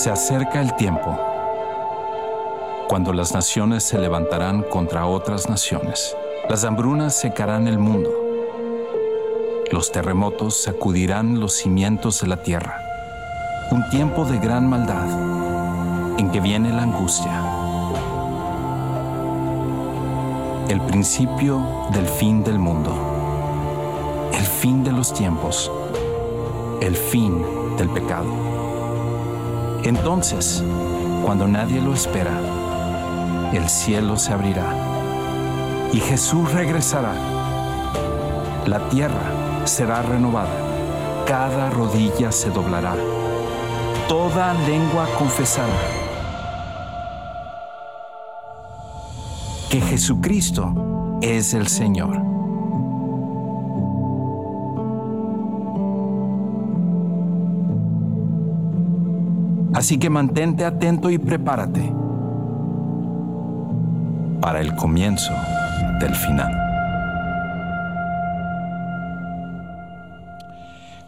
Se acerca el tiempo cuando las naciones se levantarán contra otras naciones. Las hambrunas secarán el mundo. Los terremotos sacudirán los cimientos de la tierra. Un tiempo de gran maldad en que viene la angustia. El principio del fin del mundo. El fin de los tiempos. El fin del pecado. Entonces, cuando nadie lo espera, el cielo se abrirá y Jesús regresará. La tierra será renovada, cada rodilla se doblará, toda lengua confesará que Jesucristo es el Señor. Así que mantente atento y prepárate para el comienzo del final.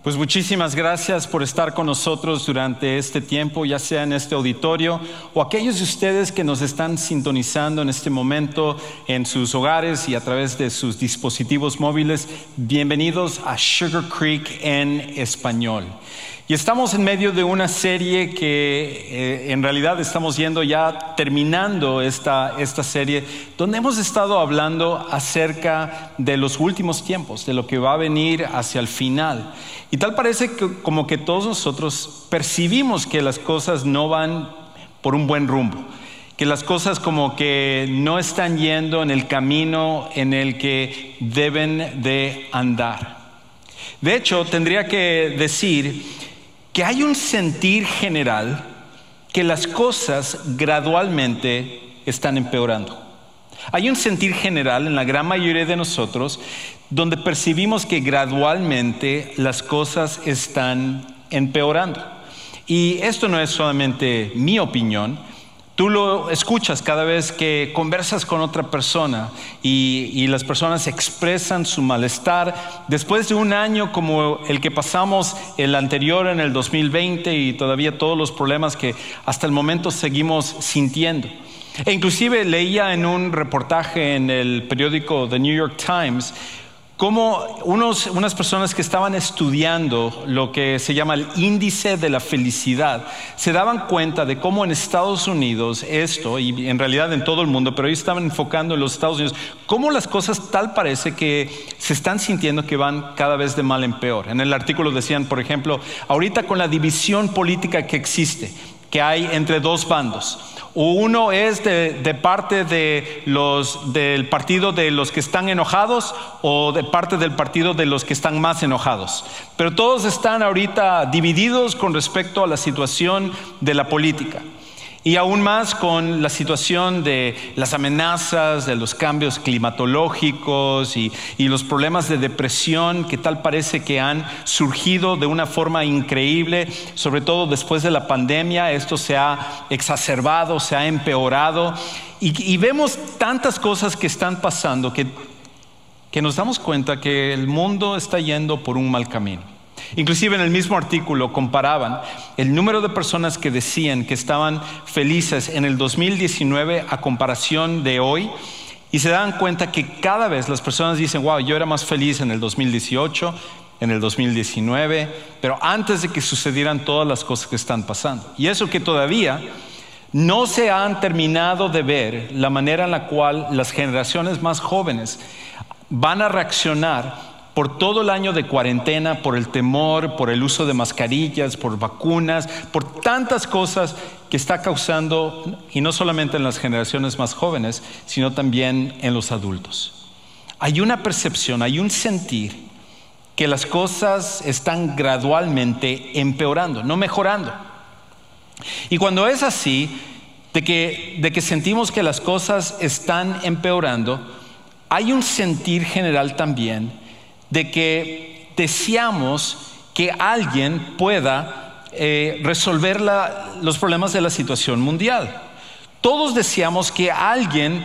Pues muchísimas gracias por estar con nosotros durante este tiempo, ya sea en este auditorio o aquellos de ustedes que nos están sintonizando en este momento en sus hogares y a través de sus dispositivos móviles. Bienvenidos a Sugar Creek en español. Y estamos en medio de una serie que eh, en realidad estamos yendo ya terminando esta, esta serie, donde hemos estado hablando acerca de los últimos tiempos, de lo que va a venir hacia el final. Y tal parece que, como que todos nosotros percibimos que las cosas no van por un buen rumbo, que las cosas como que no están yendo en el camino en el que deben de andar. De hecho, tendría que decir que hay un sentir general que las cosas gradualmente están empeorando. Hay un sentir general en la gran mayoría de nosotros donde percibimos que gradualmente las cosas están empeorando. Y esto no es solamente mi opinión, Tú lo escuchas cada vez que conversas con otra persona y, las personas expresan su malestar después de un año como el que pasamos el anterior en el 2020 y todavía todos los problemas que hasta el momento seguimos sintiendo. E inclusive leía en un reportaje en el periódico The New York Times como unas personas que estaban estudiando lo que se llama el índice de la felicidad se daban cuenta de cómo en Estados Unidos esto, y en realidad en todo el mundo, pero ellos estaban enfocando en los Estados Unidos, cómo las cosas tal parece que se están sintiendo que van cada vez de mal en peor. En el artículo decían, por ejemplo, ahorita con la división política que existe, que hay entre dos bandos, uno es de, parte de los, del partido de los que están enojados o de parte del partido de los que están más enojados. Pero todos están ahorita divididos con respecto a la situación de la política. Y aún más con la situación de las amenazas, de los cambios climatológicos y, los problemas de depresión que tal parece que han surgido de una forma increíble, sobre todo después de la pandemia, esto se ha exacerbado, se ha empeorado y, vemos tantas cosas que están pasando que, nos damos cuenta que el mundo está yendo por un mal camino. Inclusive en el mismo artículo comparaban el número de personas que decían que estaban felices en el 2019 a comparación de hoy y se dan cuenta que cada vez las personas dicen, wow, yo era más feliz en el 2018, en el 2019, pero antes de que sucedieran todas las cosas que están pasando. Y eso que todavía no se han terminado de ver la manera en la cual las generaciones más jóvenes van a reaccionar por todo el año de cuarentena, por el temor, por el uso de mascarillas, por vacunas, por tantas cosas que está causando, y no solamente en las generaciones más jóvenes, sino también en los adultos. Hay una percepción, hay un sentir que las cosas están gradualmente empeorando, no mejorando. Y cuando es así, de que, de que sentimos que las cosas están empeorando, hay un sentir general también de que deseamos que alguien pueda eh, resolver los problemas de la situación mundial. Todos deseamos que alguien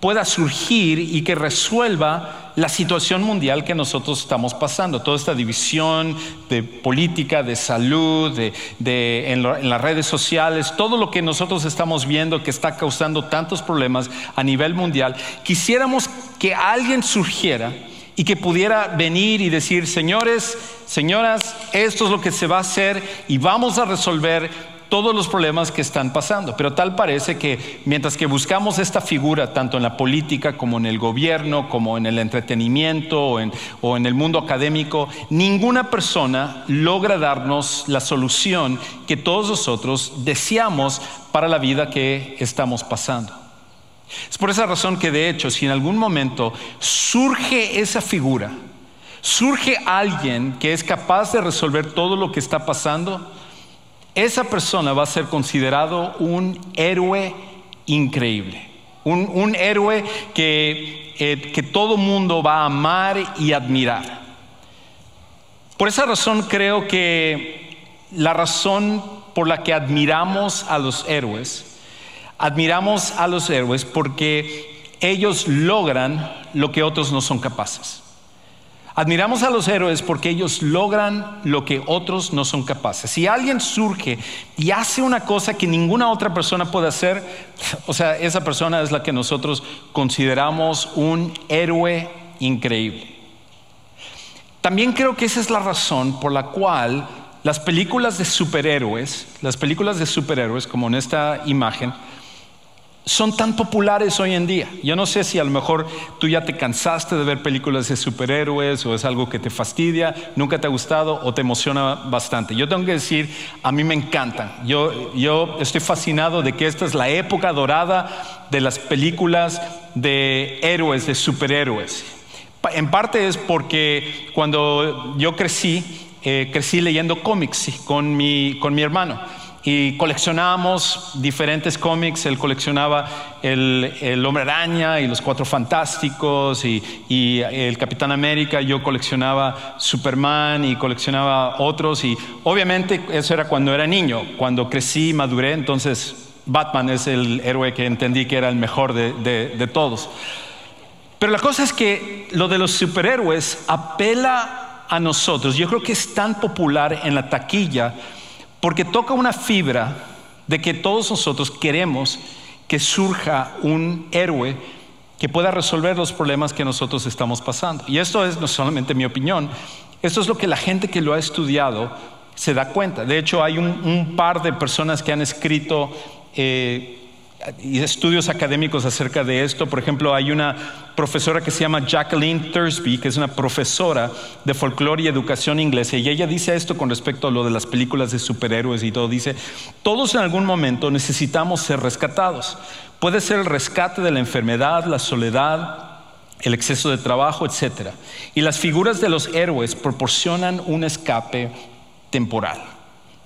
pueda surgir y que resuelva la situación mundial que nosotros estamos pasando. Toda esta división de política, de salud, de, en, las redes sociales, todo lo que nosotros estamos viendo que está causando tantos problemas a nivel mundial, quisiéramos que alguien surgiera y que pudiera venir y decir, señores, señoras, esto es lo que se va a hacer y vamos a resolver todos los problemas que están pasando. Pero tal parece que mientras que buscamos esta figura, tanto en la política como en el gobierno, como en el entretenimiento o en, o en el mundo académico, ninguna persona logra darnos la solución que todos nosotros deseamos para la vida que estamos pasando. Es por esa razón que de hecho, si en algún momento surge esa figura, surge alguien que es capaz de resolver todo lo que está pasando, esa persona va a ser considerado un héroe increíble. Un, héroe que, eh, que todo mundo va a amar y admirar. Por esa razón creo que la razón por la que admiramos a los héroes, admiramos a los héroes porque ellos logran lo que otros no son capaces. Admiramos a los héroes porque ellos logran lo que otros no son capaces. Si alguien surge y hace una cosa que ninguna otra persona puede hacer, o sea, esa persona es la que nosotros consideramos un héroe increíble. También creo que esa es la razón por la cual las películas de superhéroes, las películas de superhéroes, como en esta imagen, son tan populares hoy en día. Yo no sé si a lo mejor tú ya te cansaste de ver películas de superhéroes o es algo que te fastidia, nunca te ha gustado o te emociona bastante. Yo tengo que decir, a mí me encantan. Yo, yo estoy fascinado de que esta es la época dorada de las películas de héroes, de superhéroes. En parte es porque cuando yo crecí, eh, crecí leyendo cómics con mi, con mi hermano y coleccionábamos diferentes cómics. Él coleccionaba el, Hombre Araña y los Cuatro Fantásticos y, el Capitán América. Yo coleccionaba Superman y coleccionaba otros. Y obviamente eso era cuando era niño. Cuando crecí, maduré, entonces Batman es el héroe que entendí que era el mejor de todos. Pero la cosa es que lo de los superhéroes apela a nosotros. Yo creo que es tan popular en la taquilla porque toca una fibra de que todos nosotros queremos que surja un héroe que pueda resolver los problemas que nosotros estamos pasando. Y esto es no solamente mi opinión, esto es lo que la gente que lo ha estudiado se da cuenta. De hecho, hay un, par de personas que han escrito eh, y estudios académicos acerca de esto. Por ejemplo, hay una profesora que se llama Jacqueline Thursby, que es una profesora de folclore y educación inglesa, y ella dice esto con respecto a lo de las películas de superhéroes y todo. Dice, todos en algún momento necesitamos ser rescatados. Puede ser el rescate de la enfermedad, la soledad, el exceso de trabajo, etc. Y las figuras de los héroes proporcionan un escape temporal.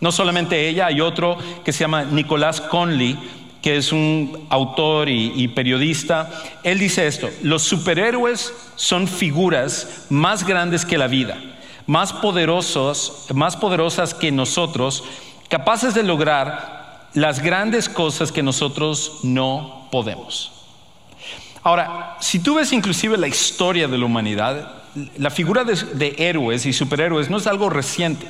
No solamente ella, hay otro que se llama Nicolás Conley, que es un autor y, periodista, él dice esto, los superhéroes son figuras más grandes que la vida, más poderosos, más poderosas que nosotros, capaces de lograr las grandes cosas que nosotros no podemos. Ahora, si tú ves inclusive la historia de la humanidad, la figura de héroes y superhéroes no es algo reciente.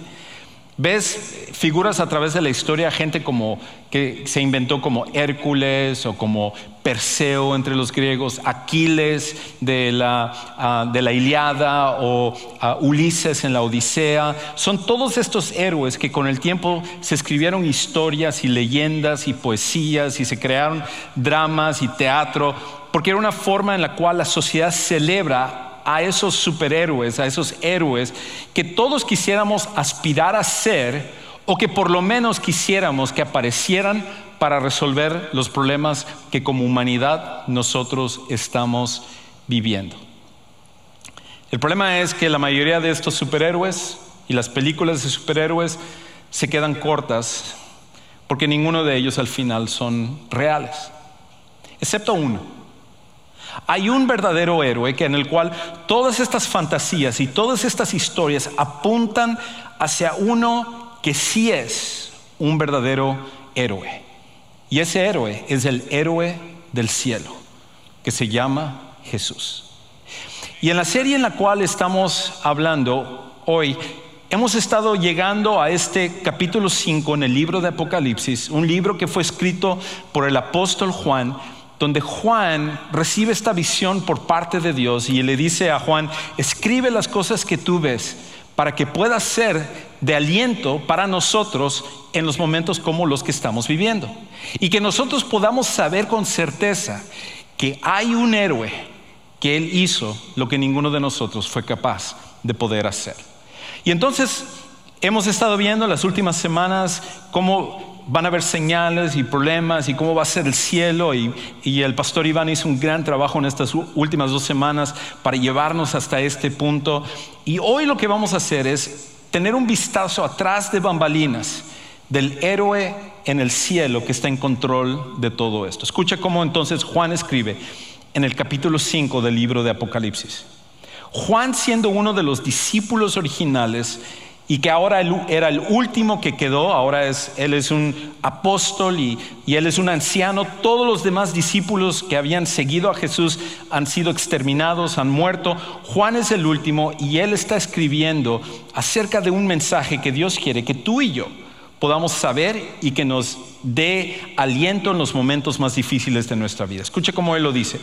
Ves figuras a través de la historia, gente como que se inventó como Hércules o como Perseo entre los griegos, Aquiles de la, ah, de la Iliada o ah, Ulises en la Odisea. Son todos estos héroes que con el tiempo se escribieron historias y leyendas y poesías y se crearon dramas y teatro, porque era una forma en la cual la sociedad celebra a esos superhéroes, a esos héroes que todos quisiéramos aspirar a ser o que por lo menos quisiéramos que aparecieran para resolver los problemas que como humanidad nosotros estamos viviendo. El problema es que la mayoría de estos superhéroes y las películas de superhéroes se quedan cortas porque ninguno de ellos al final son reales, excepto uno. Hay un verdadero héroe que en el cual todas estas fantasías y todas estas historias apuntan hacia uno que sí es un verdadero héroe. Y ese héroe es el héroe del cielo. que se llama Jesús. Y en la serie en la cual estamos hablando hoy, hemos estado llegando a este capítulo 5 en el libro de Apocalipsis, un libro que fue escrito por el apóstol Juan, donde Juan recibe esta visión por parte de Dios y le dice a Juan, escribe las cosas que tú ves para que pueda ser de aliento para nosotros en los momentos como los que estamos viviendo. Y que nosotros podamos saber con certeza que hay un héroe que Él hizo lo que ninguno de nosotros fue capaz de poder hacer. Y entonces hemos estado viendo las últimas semanas cómo van a haber señales y problemas y cómo va a ser el cielo y, y, el pastor Iván hizo un gran trabajo en estas últimas dos semanas para llevarnos hasta este punto. Y hoy lo que vamos a hacer es tener un vistazo atrás de bambalinas del héroe en el cielo que está en control de todo esto. Escucha cómo entonces Juan escribe en el capítulo 5 del libro de Apocalipsis. Juan siendo uno de los discípulos originales y que ahora era el último que quedó, ahora él es un apóstol y, y él es un anciano, todos los demás discípulos que habían seguido a Jesús han sido exterminados, han muerto, Juan es el último y él está escribiendo acerca de un mensaje que Dios quiere que tú y yo podamos saber y que nos dé aliento en los momentos más difíciles de nuestra vida. Escuche cómo él lo dice.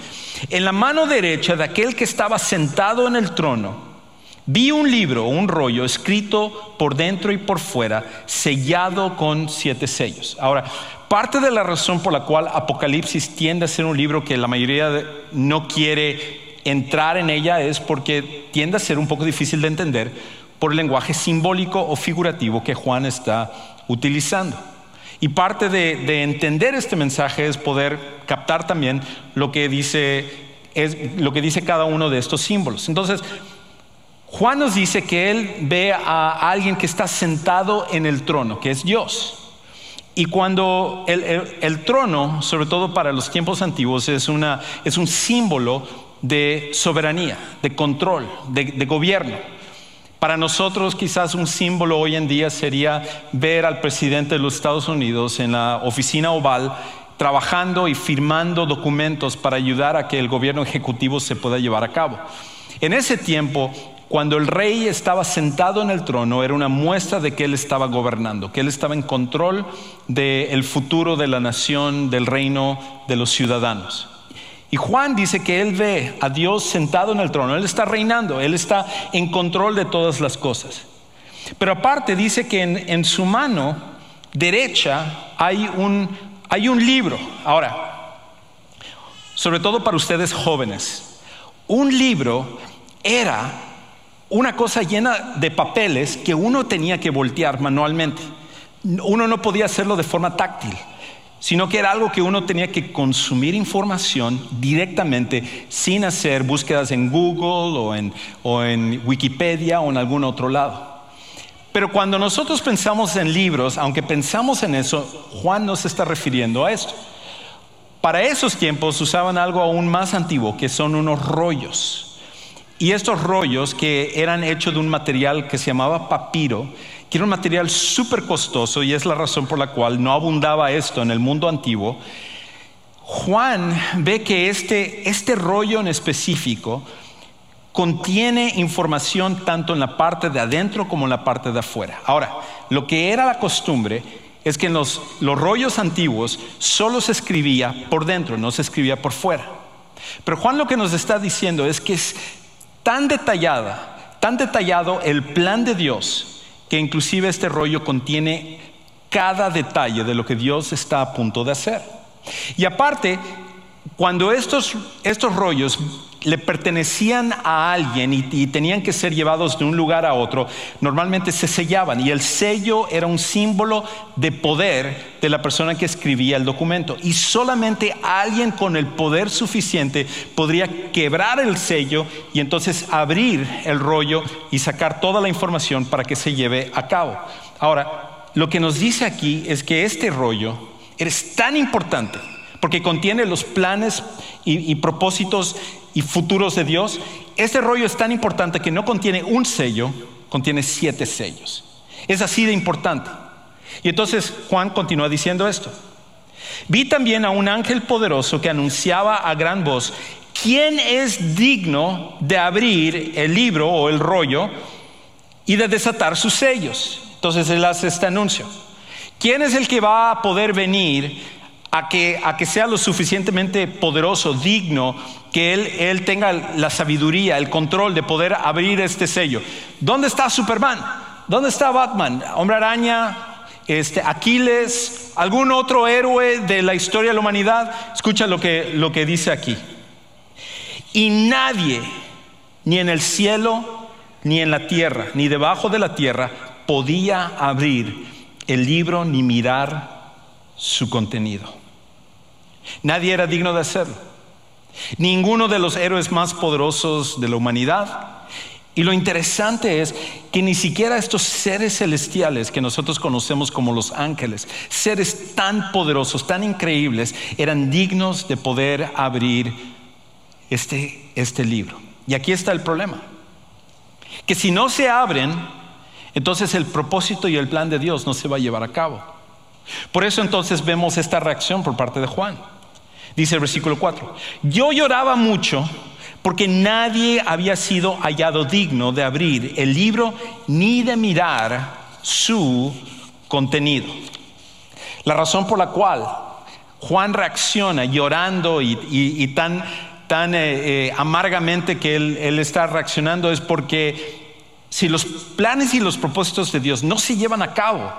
En la mano derecha de aquel que estaba sentado en el trono, vi un libro, un rollo escrito por dentro y por fuera, sellado con siete sellos. Ahora, parte de la razón por la cual Apocalipsis tiende a ser un libro que la mayoría no quiere entrar en ella es porque tiende a ser un poco difícil de entender por el lenguaje simbólico o figurativo que Juan está utilizando. Y parte de, entender este mensaje es poder captar también lo que dice lo que dice cada uno de estos símbolos. Entonces, Juan nos dice que él ve a alguien que está sentado en el trono, que es Dios. Y cuando el, trono, sobre todo para los tiempos antiguos, es, una, es un símbolo de soberanía, de control, de gobierno. Para nosotros quizás un símbolo hoy en día sería ver al presidente de los Estados Unidos en la oficina oval trabajando y firmando documentos para ayudar a que el gobierno ejecutivo se pueda llevar a cabo. En ese tiempo, cuando el rey estaba sentado en el trono, era una muestra de que él estaba gobernando, que él estaba en control del futuro de la nación, del reino, de los ciudadanos. Y Juan dice que él ve a Dios sentado en el trono, él está reinando, él está en control de todas las cosas. Pero aparte dice que en, su mano derecha hay un, hay un libro. Ahora, sobre todo para ustedes jóvenes, un libro era una cosa llena de papeles que uno tenía que voltear manualmente. Uno no podía hacerlo de forma táctil sino que era algo que uno tenía que consumir información directamente sin hacer búsquedas en Google o en, Wikipedia o en algún otro lado. Pero cuando nosotros pensamos en libros, aunque pensamos en eso, Juan no se está refiriendo a esto. Para esos tiempos usaban algo aún más antiguo, que son unos rollos. Y estos rollos que eran hechos de un material que se llamaba papiro, que era un material súper costoso y es la razón por la cual no abundaba esto en el mundo antiguo, Juan ve que este, este rollo en específico contiene información tanto en la parte de adentro como en la parte de afuera. Ahora, lo que era la costumbre es que en los, los rollos antiguos solo se escribía por dentro, no se escribía por fuera. Pero Juan lo que nos está diciendo es que es tan detallada, tan detallado el plan de Dios que inclusive este rollo contiene cada detalle de lo que Dios está a punto de hacer. Y aparte, cuando estos, estos rollos le pertenecían a alguien y, tenían que ser llevados de un lugar a otro, normalmente se sellaban y el sello era un símbolo de poder de la persona que escribía el documento y solamente alguien con el poder suficiente podría quebrar el sello y entonces abrir el rollo y sacar toda la información para que se lleve a cabo. Ahora, lo que nos dice aquí es que este rollo es tan importante porque contiene los planes y, y propósitos y futuros de Dios, este rollo es tan importante que no contiene un sello, contiene siete sellos. Es así de importante. Y entonces Juan continúa diciendo esto. Vi también a un ángel poderoso que anunciaba a gran voz, ¿quién es digno de abrir el libro o el rollo y de desatar sus sellos? Entonces él hace este anuncio. ¿Quién es el que va a poder venir a que, a que sea lo suficientemente poderoso, digno, que él, él tenga la sabiduría, el control de poder abrir este sello? ¿Dónde está Superman? ¿Dónde está Batman? Hombre araña, este, Aquiles, algún otro héroe de la historia de la humanidad. Escucha lo que, lo que dice aquí. Y nadie, ni en el cielo, ni en la tierra, ni debajo de la tierra, podía abrir el libro ni mirar su contenido. Nadie era digno de hacerlo. Ninguno de los héroes más poderosos de la humanidad. Y lo interesante es que ni siquiera estos seres celestiales que nosotros conocemos como los ángeles, seres tan poderosos, tan increíbles, eran dignos de poder abrir este, este libro. Y aquí está el problema. Que si no se abren, entonces el propósito y el plan de Dios no se va a llevar a cabo. Por eso entonces vemos esta reacción por parte de Juan. Dice el versículo 4, yo lloraba mucho porque nadie había sido hallado digno de abrir el libro ni de mirar su contenido. La razón por la cual Juan reacciona llorando y, tan, tan eh, eh, amargamente que él, él está reaccionando es porque si los planes y los propósitos de Dios no se llevan a cabo,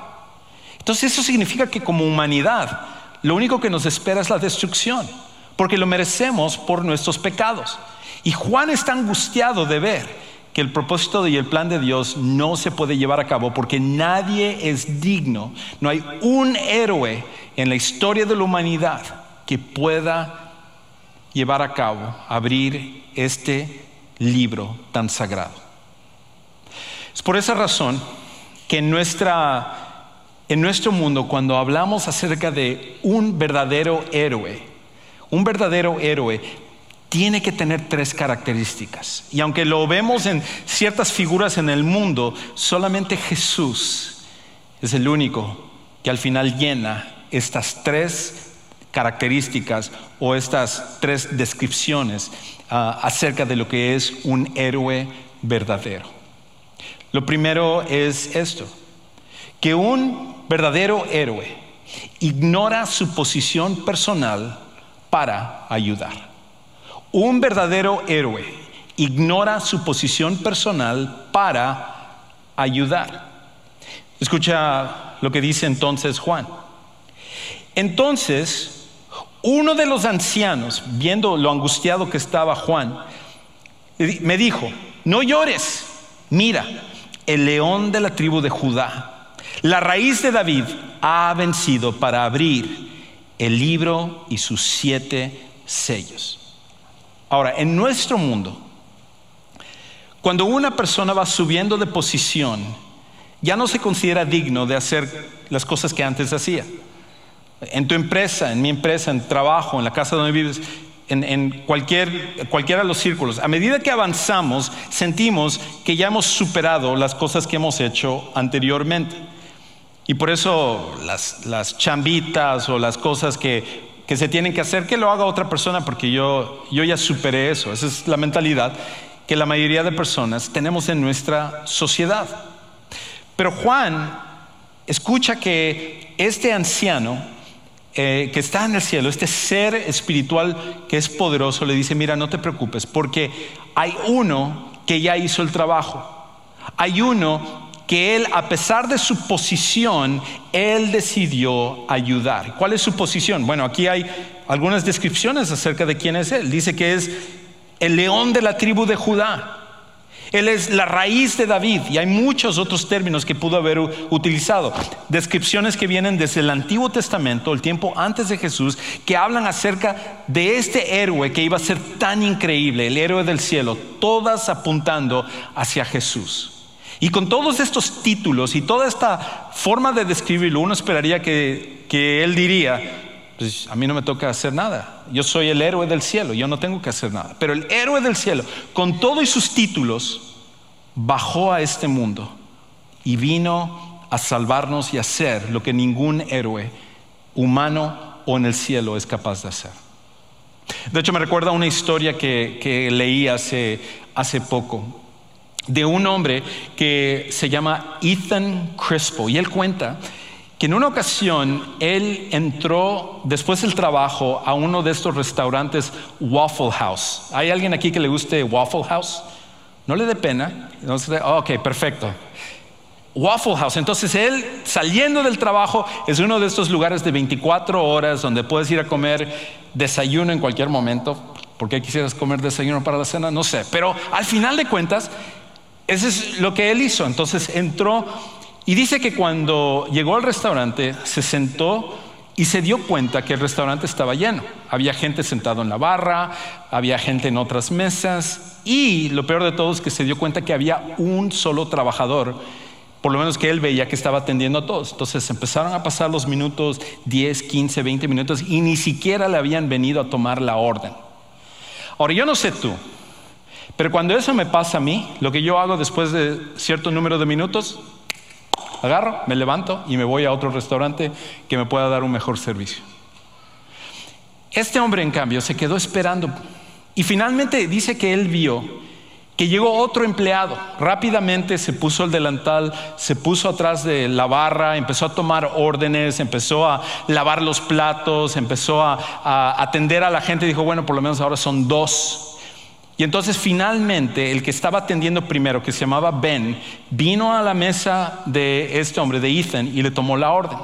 entonces eso significa que como humanidad lo único que nos espera es la destrucción, porque lo merecemos por nuestros pecados. Y Juan está angustiado de ver que el propósito y el plan de Dios no se puede llevar a cabo porque nadie es digno, no hay un héroe en la historia de la humanidad que pueda llevar a cabo, abrir este libro tan sagrado. Es por esa razón que nuestra, en nuestro mundo, cuando hablamos acerca de un verdadero héroe, un verdadero héroe tiene que tener tres características. Y aunque lo vemos en ciertas figuras en el mundo, solamente Jesús es el único que al final llena estas tres características o estas tres descripciones ah, acerca de lo que es un héroe verdadero. Lo primero es esto, que un verdadero héroe ignora su posición personal para ayudar. Un verdadero héroe ignora su posición personal para ayudar. Escucha lo que dice entonces Juan. Entonces, uno de los ancianos, viendo lo angustiado que estaba Juan, me dijo, no llores, mira, el león de la tribu de Judá, la raíz de David, ha vencido para abrir el libro y sus siete sellos. Ahora, en nuestro mundo, cuando una persona va subiendo de posición, ya no se considera digno de hacer las cosas que antes hacía. En tu empresa, en mi empresa, en trabajo, en la casa donde vives, en, cualquier, cualquiera de los círculos. A medida que avanzamos, sentimos que ya hemos superado las cosas que hemos hecho anteriormente. Y por eso las, chambitas o las cosas que, que, se tienen que hacer, que lo haga otra persona, porque yo, yo ya superé eso. Esa es la mentalidad que la mayoría de personas tenemos en nuestra sociedad. Pero Juan escucha que este anciano eh, que está en el cielo, este ser espiritual que es poderoso, le dice, mira, no te preocupes, porque hay uno que ya hizo el trabajo. Hay uno que él, a pesar de su posición, él decidió ayudar. ¿Cuál es su posición? Bueno, aquí hay algunas descripciones acerca de quién es él. Dice que es el león de la tribu de Judá. Él es la raíz de David y hay muchos otros términos que pudo haber utilizado. Descripciones que vienen desde el Antiguo Testamento, el tiempo antes de Jesús, que hablan acerca de este héroe que iba a ser tan increíble, el héroe del cielo, todas apuntando hacia Jesús. Y con todos estos títulos y toda esta forma de describirlo, uno esperaría que, que él diría, pues a mí no me toca hacer nada. Yo soy el héroe del cielo, yo no tengo que hacer nada. Pero el héroe del cielo, con todo y sus títulos, bajó a este mundo y vino a salvarnos y a hacer lo que ningún héroe humano o en el cielo es capaz de hacer. De hecho, me recuerda una historia que, leí hace, hace poco de un hombre que se llama Ethan Crispo y él cuenta que en una ocasión él entró después del trabajo a uno de estos restaurantes Waffle House. ¿Hay alguien aquí que le guste Waffle House? No le dé pena. ok, perfecto. Waffle House. Entonces él saliendo del trabajo es uno de estos lugares de 24 horas donde puedes ir a comer desayuno en cualquier momento. ¿Por qué quisieras comer desayuno para la cena? No sé. Pero al final de cuentas, eso es lo que él hizo. Entonces entró y dice que cuando llegó al restaurante se sentó y se dio cuenta que el restaurante estaba lleno. Había gente sentado en la barra, había gente en otras mesas y lo peor de todo es que se dio cuenta que había un solo trabajador por lo menos que él veía que estaba atendiendo a todos. Entonces empezaron a pasar los minutos, 10, 15, 20 minutos, y ni siquiera le habían venido a tomar la orden. Ahora, yo no sé tú, pero cuando eso me pasa a mí, lo que yo hago después de cierto número de minutos, agarro, me levanto y me voy a otro restaurante que me pueda dar un mejor servicio. Este hombre, en cambio, se quedó esperando y finalmente dice que él vio que llegó otro empleado. Rápidamente se puso el delantal, se puso atrás de la barra, empezó a tomar órdenes, empezó a lavar los platos, empezó a, atender a la gente dijo, bueno, por lo menos ahora son dos. Y entonces finalmente el que estaba atendiendo primero, que se llamaba Ben, vino a la mesa de este hombre, de Ethan, y le tomó la orden.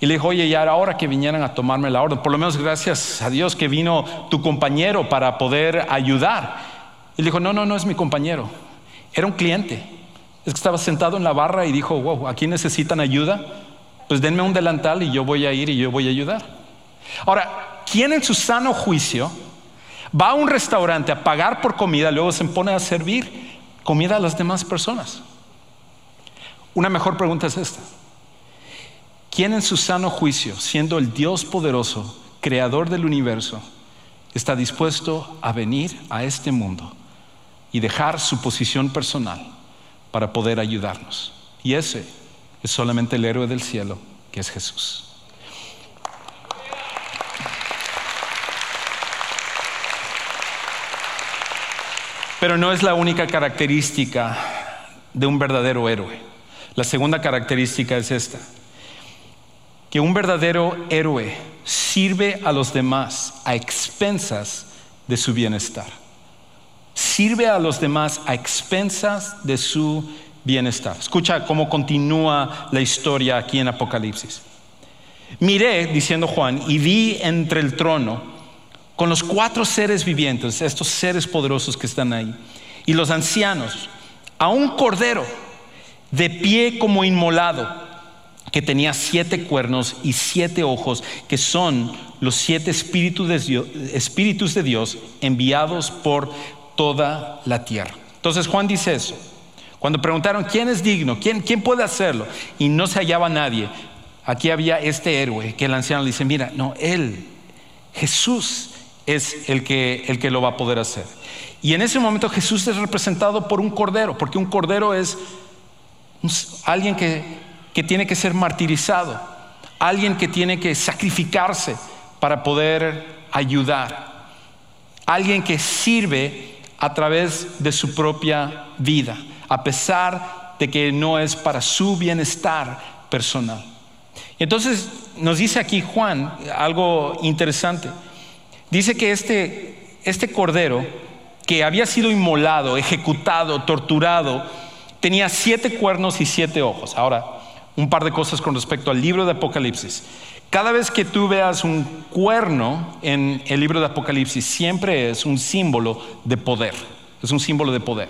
Y le dijo, oye, ya era hora que vinieran a tomarme la orden. Por lo menos gracias a Dios que vino tu compañero para poder ayudar. Y le dijo, no, no, no es mi compañero. Era un cliente. Es que estaba sentado en la barra y dijo, wow, aquí necesitan ayuda. Pues denme un delantal y yo voy a ir y yo voy a ayudar. Ahora, ¿quién en su sano juicio va a un restaurante a pagar por comida, luego se pone a servir comida a las demás personas? Una mejor pregunta es esta. ¿Quién en su sano juicio, siendo el Dios poderoso, creador del universo, está dispuesto a venir a este mundo y dejar su posición personal para poder ayudarnos. Y ese es solamente el héroe del cielo, que es Jesús. Pero no es la única característica de un verdadero héroe. La segunda característica es esta, que un verdadero héroe sirve a los demás a expensas de su bienestar sirve a los demás a expensas de su bienestar. Escucha cómo continúa la historia aquí en Apocalipsis. Miré, diciendo Juan, y vi entre el trono con los cuatro seres vivientes, estos seres poderosos que están ahí, y los ancianos, a un cordero de pie como inmolado, que tenía siete cuernos y siete ojos, que son los siete espíritus de Dios, enviados por toda la tierra. Entonces Juan dice eso. Cuando preguntaron quién es digno, quién, quién puede hacerlo, y no se hallaba nadie, aquí había este héroe que el anciano le dice, mira, no, él, Jesús es el que, el que lo va a poder hacer. Y en ese momento Jesús es representado por un cordero, porque un cordero es alguien que, que tiene que ser martirizado, alguien que tiene que sacrificarse para poder ayudar, alguien que sirve a través de su propia vida, a pesar de que no es para su bienestar personal. Entonces nos dice aquí Juan algo interesante. Dice que este, este cordero que había sido inmolado, ejecutado, torturado, tenía siete cuernos y siete ojos. Ahora, un par de cosas con respecto al libro de Apocalipsis. Cada vez que tú veas un cuerno en el libro de Apocalipsis, siempre es un símbolo de poder, es un símbolo de poder.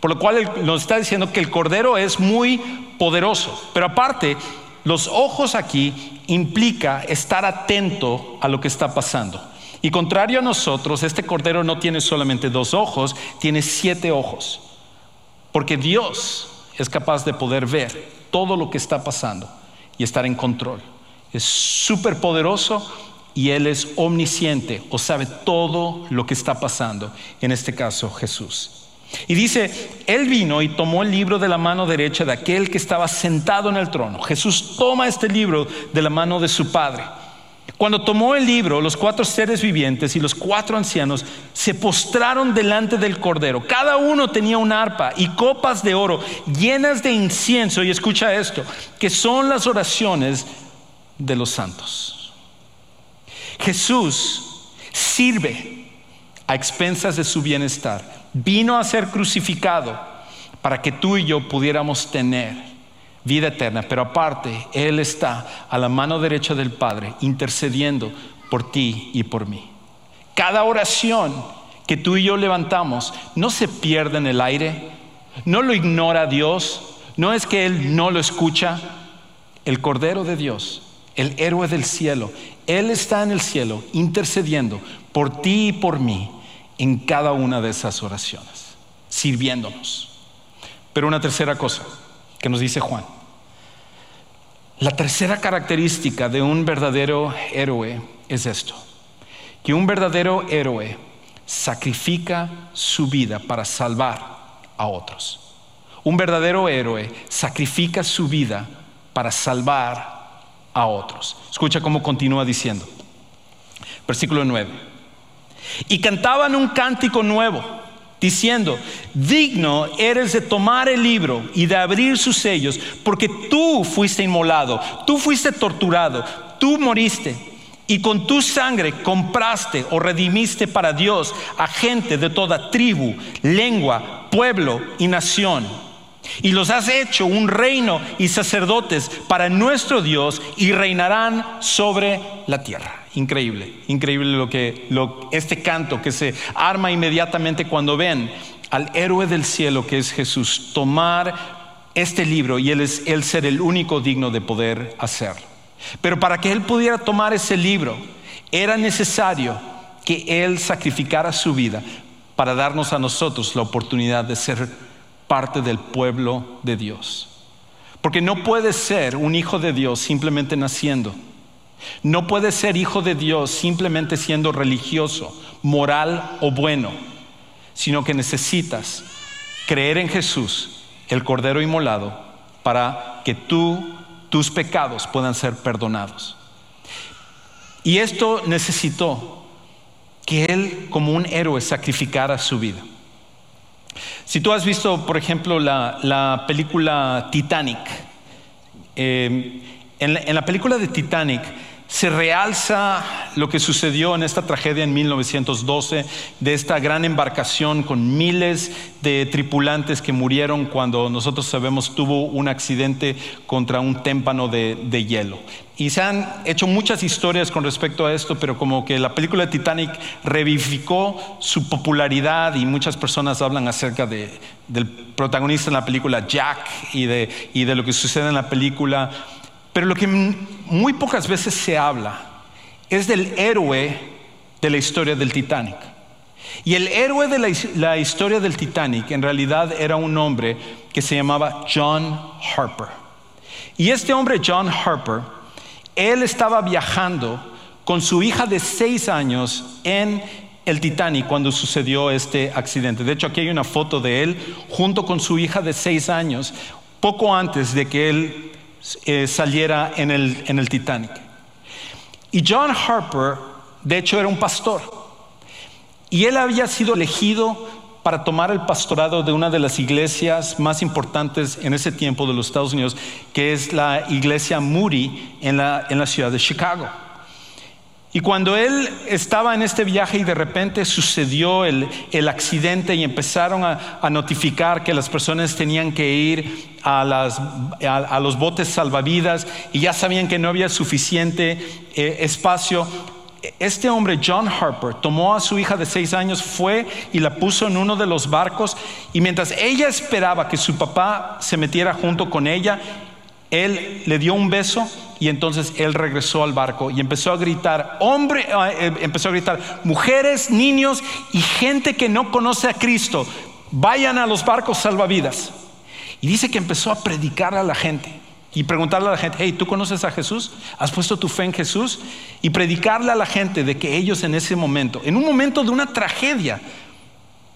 Por lo cual nos está diciendo que el cordero es muy poderoso, pero aparte, los ojos aquí implica estar atento a lo que está pasando. Y contrario a nosotros, este cordero no tiene solamente dos ojos, tiene siete ojos. Porque Dios es capaz de poder ver todo lo que está pasando y estar en control es súper poderoso y Él es omnisciente o sabe todo lo que está pasando, en este caso Jesús. Y dice, Él vino y tomó el libro de la mano derecha de aquel que estaba sentado en el trono. Jesús toma este libro de la mano de su Padre. Cuando tomó el libro, los cuatro seres vivientes y los cuatro ancianos se postraron delante del Cordero. Cada uno tenía un arpa y copas de oro llenas de incienso. Y escucha esto, que son las oraciones de los santos. Jesús sirve a expensas de su bienestar. Vino a ser crucificado para que tú y yo pudiéramos tener vida eterna, pero aparte, Él está a la mano derecha del Padre intercediendo por ti y por mí. Cada oración que tú y yo levantamos no se pierde en el aire, no lo ignora Dios, no es que Él no lo escucha. El Cordero de Dios, el héroe del cielo, Él está en el cielo intercediendo por ti y por mí en cada una de esas oraciones, sirviéndonos. Pero una tercera cosa que nos dice Juan. La tercera característica de un verdadero héroe es esto, que un verdadero héroe sacrifica su vida para salvar a otros. Un verdadero héroe sacrifica su vida para salvar a otros. Escucha cómo continúa diciendo. Versículo 9. Y cantaban un cántico nuevo diciendo, digno eres de tomar el libro y de abrir sus sellos, porque tú fuiste inmolado, tú fuiste torturado, tú moriste y con tu sangre compraste o redimiste para Dios a gente de toda tribu, lengua, pueblo y nación. Y los has hecho un reino y sacerdotes para nuestro Dios y reinarán sobre la tierra. Increíble, increíble lo que este canto que se arma inmediatamente cuando ven al héroe del cielo que es Jesús tomar este libro y él es ser el único digno de poder hacerlo. Pero para que él pudiera tomar ese libro era necesario que él sacrificara su vida para darnos a nosotros la oportunidad de ser parte del pueblo de Dios. Porque no puede ser un hijo de Dios simplemente naciendo no puedes ser hijo de Dios simplemente siendo religioso, moral o bueno, sino que necesitas creer en Jesús, el Cordero inmolado, para que tú, tus pecados puedan ser perdonados. Y esto necesitó que Él como un héroe sacrificara su vida. Si tú has visto, por ejemplo, la, película Titanic, eh, en la película de Titanic, se realza lo que sucedió en esta tragedia en 1912, de esta gran embarcación con miles de tripulantes que murieron cuando nosotros sabemos tuvo un accidente contra un témpano de, hielo. Y se han hecho muchas historias con respecto a esto, pero como que la película de Titanic revivificó su popularidad y muchas personas hablan acerca del protagonista en la película Jack y de, y de lo que sucede en la película pero lo que muy pocas veces se habla es del héroe de la historia del Titanic. Y el héroe de la, historia del Titanic en realidad era un hombre que se llamaba John Harper. Y este hombre, John Harper, él estaba viajando con su hija de seis años en el Titanic cuando sucedió este accidente. De hecho, aquí hay una foto de él junto con su hija de seis años, poco antes de que él eh, saliera en el, en el Titanic. Y John Harper, de hecho, era un pastor. Y él había sido elegido para tomar el pastorado de una de las iglesias más importantes en ese tiempo de los Estados Unidos, que es la iglesia Moody en la, en la ciudad de Chicago. Y cuando él estaba en este viaje y de repente sucedió el, accidente y empezaron a, notificar que las personas tenían que ir a, los botes salvavidas y ya sabían que no había suficiente eh, espacio, este hombre, John Harper, tomó a su hija de seis años, fue y la puso en uno de los barcos y mientras ella esperaba que su papá se metiera junto con ella, él le dio un beso y entonces él regresó al barco y empezó a gritar, hombre, ah, eh, empezó a gritar, mujeres, niños y gente que no conoce a Cristo, vayan a los barcos salvavidas. Y dice que empezó a predicar a la gente y preguntarle a la gente, hey, ¿tú conoces a Jesús? ¿Has puesto tu fe en Jesús? Y predicarle a la gente de que ellos en ese momento, en un momento de una tragedia,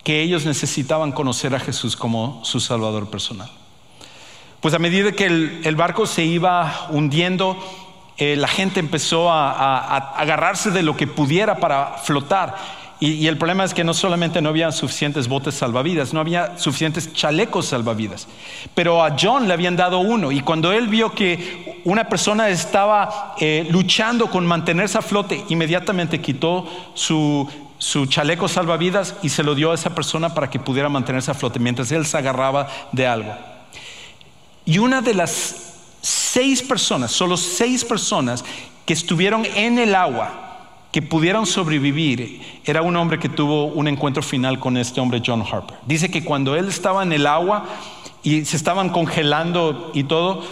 que ellos necesitaban conocer a Jesús como su Salvador personal. Pues a medida que el, barco se iba hundiendo, eh, la gente empezó a, agarrarse de lo que pudiera para flotar. Y, el problema es que no solamente no había suficientes botes salvavidas, no había suficientes chalecos salvavidas. Pero a John le habían dado uno. Y cuando él vio que una persona estaba eh, luchando con mantenerse a flote, inmediatamente quitó su, su chaleco salvavidas y se lo dio a esa persona para que pudiera mantenerse a flote mientras él se agarraba de algo. Y una de las seis personas, solo seis personas que estuvieron en el agua, que pudieron sobrevivir, era un hombre que tuvo un encuentro final con este hombre John Harper. Dice que cuando él estaba en el agua y se estaban congelando y todo,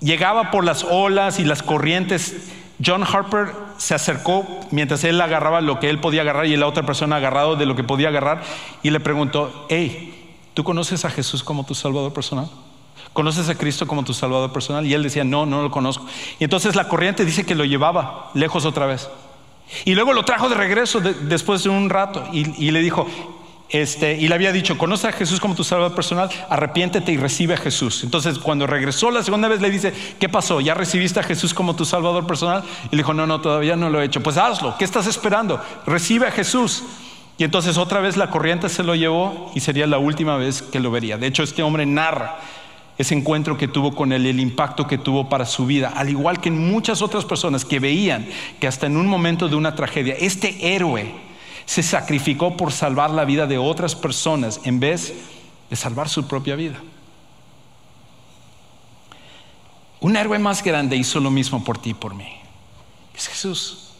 llegaba por las olas y las corrientes. John Harper se acercó mientras él agarraba lo que él podía agarrar y la otra persona agarrado de lo que podía agarrar y le preguntó, hey, ¿tú conoces a Jesús como tu Salvador personal? ¿Conoces a Cristo como tu Salvador personal? Y él decía, no, no lo conozco. Y entonces la corriente dice que lo llevaba lejos otra vez. Y luego lo trajo de regreso después de un rato y, le dijo, este, y le había dicho, conoce a Jesús como tu Salvador personal, arrepiéntete y recibe a Jesús. Entonces, cuando regresó la segunda vez, le dice, ¿qué pasó? ¿Ya recibiste a Jesús como tu Salvador personal? Y le dijo, no, no, todavía no lo he hecho. Pues hazlo, ¿qué estás esperando? Recibe a Jesús. Y entonces otra vez la corriente se lo llevó y sería la última vez que lo vería. De hecho, este hombre narra ese encuentro que tuvo con él, el impacto que tuvo para su vida, al igual que en muchas otras personas que veían que hasta en un momento de una tragedia, este héroe se sacrificó por salvar la vida de otras personas en vez de salvar su propia vida. Un héroe más grande hizo lo mismo por ti y por mí. Es Jesús.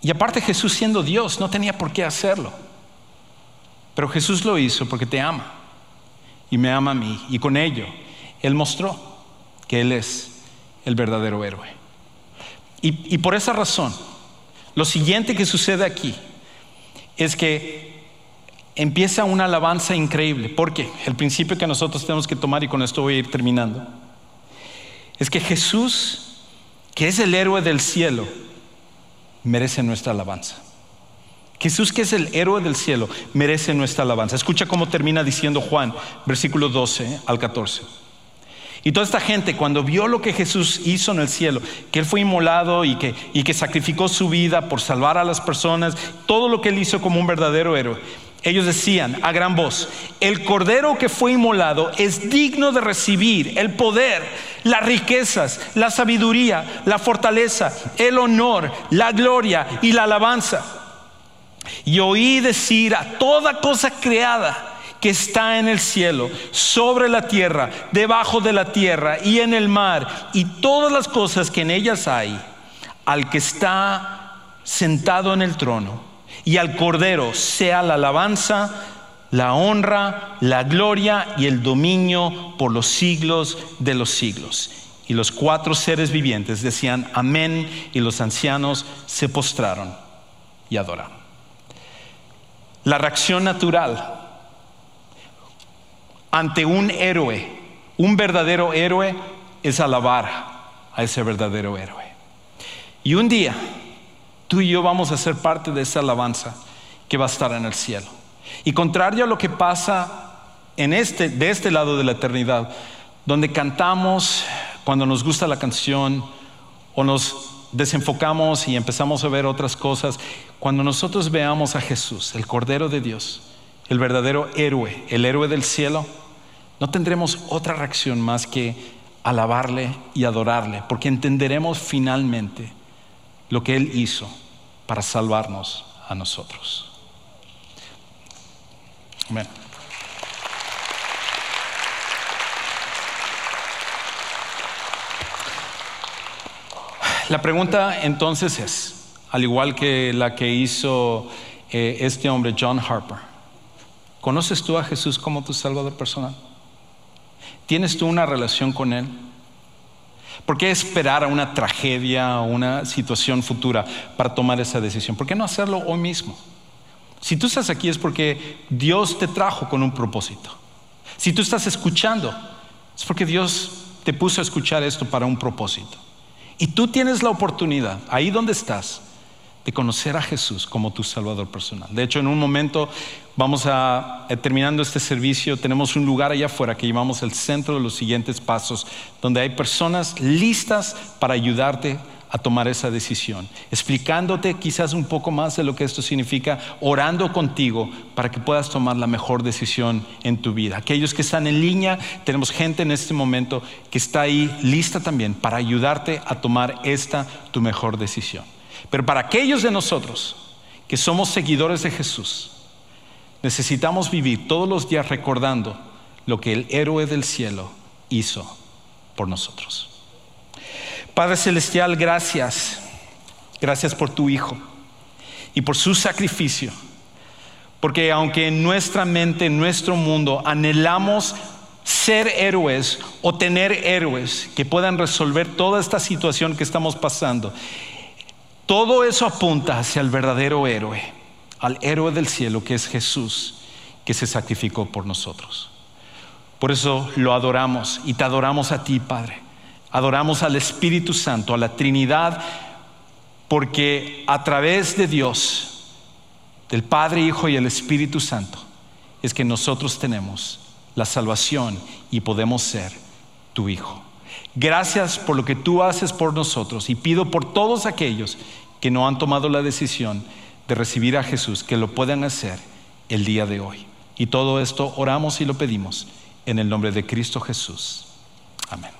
Y aparte Jesús siendo Dios no tenía por qué hacerlo. Pero Jesús lo hizo porque te ama y me ama a mí. Y con ello, Él mostró que Él es el verdadero héroe. Y, por esa razón, lo siguiente que sucede aquí es que empieza una alabanza increíble. Porque el principio que nosotros tenemos que tomar, y con esto voy a ir terminando, es que Jesús, que es el héroe del cielo, merece nuestra alabanza. Jesús, que es el héroe del cielo, merece nuestra alabanza. Escucha cómo termina diciendo Juan, versículo 12 al 14. Y toda esta gente, cuando vio lo que Jesús hizo en el cielo, que Él fue inmolado y que, y que sacrificó su vida por salvar a las personas, todo lo que Él hizo como un verdadero héroe, ellos decían a gran voz, el cordero que fue inmolado es digno de recibir el poder, las riquezas, la sabiduría, la fortaleza, el honor, la gloria y la alabanza y oí decir a toda cosa creada que está en el cielo, sobre la tierra, debajo de la tierra y en el mar, y todas las cosas que en ellas hay, al que está sentado en el trono y al Cordero sea la alabanza, la honra, la gloria y el dominio por los siglos de los siglos. Y los cuatro seres vivientes decían amén y los ancianos se postraron y adoraron. La reacción natural ante un héroe, un verdadero héroe, es alabar a ese verdadero héroe. Y un día, tú y yo vamos a ser parte de esa alabanza que va a estar en el cielo. Y contrario a lo que pasa en este, de este lado de la eternidad, donde cantamos cuando nos gusta la canción o nos desenfocamos y empezamos a ver otras cosas, cuando nosotros veamos a Jesús, el Cordero de Dios, el verdadero héroe, el héroe del cielo, no tendremos otra reacción más que alabarle y adorarle, porque entenderemos finalmente lo que Él hizo para salvarnos a nosotros. La pregunta entonces es, al igual que la que hizo eh, este hombre, John Harper, ¿conoces tú a Jesús como tu Salvador personal? ¿Tienes tú una relación con Él? ¿Por qué esperar a una tragedia o una situación futura para tomar esa decisión? ¿Por qué no hacerlo hoy mismo? Si tú estás aquí es porque Dios te trajo con un propósito. Si tú estás escuchando, es porque Dios te puso a escuchar esto para un propósito. Y tú tienes la oportunidad, ahí donde estás, de conocer a Jesús como tu Salvador personal. De hecho, en un momento vamos a, eh, terminando este servicio, tenemos un lugar allá afuera que llamamos el centro de los siguientes pasos, donde hay personas listas para ayudarte a tomar esa decisión, explicándote quizás un poco más de lo que esto significa, orando contigo para que puedas tomar la mejor decisión en tu vida. Aquellos que están en línea, tenemos gente en este momento que está ahí lista también para ayudarte a tomar esta tu mejor decisión. Pero para aquellos de nosotros que somos seguidores de Jesús, necesitamos vivir todos los días recordando lo que el héroe del cielo hizo por nosotros. Padre Celestial, gracias. Gracias por tu Hijo y por su sacrificio. Porque aunque en nuestra mente, en nuestro mundo, anhelamos ser héroes o tener héroes que puedan resolver toda esta situación que estamos pasando, todo eso apunta hacia el verdadero héroe, al héroe del cielo que es Jesús, que se sacrificó por nosotros. Por eso lo adoramos y te adoramos a ti, Padre. Adoramos al Espíritu Santo, a la Trinidad, porque a través de Dios, del Padre, Hijo y el Espíritu Santo, es que nosotros tenemos la salvación y podemos ser tu Hijo. Gracias por lo que tú haces por nosotros y pido por todos aquellos que no han tomado la decisión de recibir a Jesús, que lo puedan hacer el día de hoy. Y todo esto oramos y lo pedimos en el nombre de Cristo Jesús. Amén.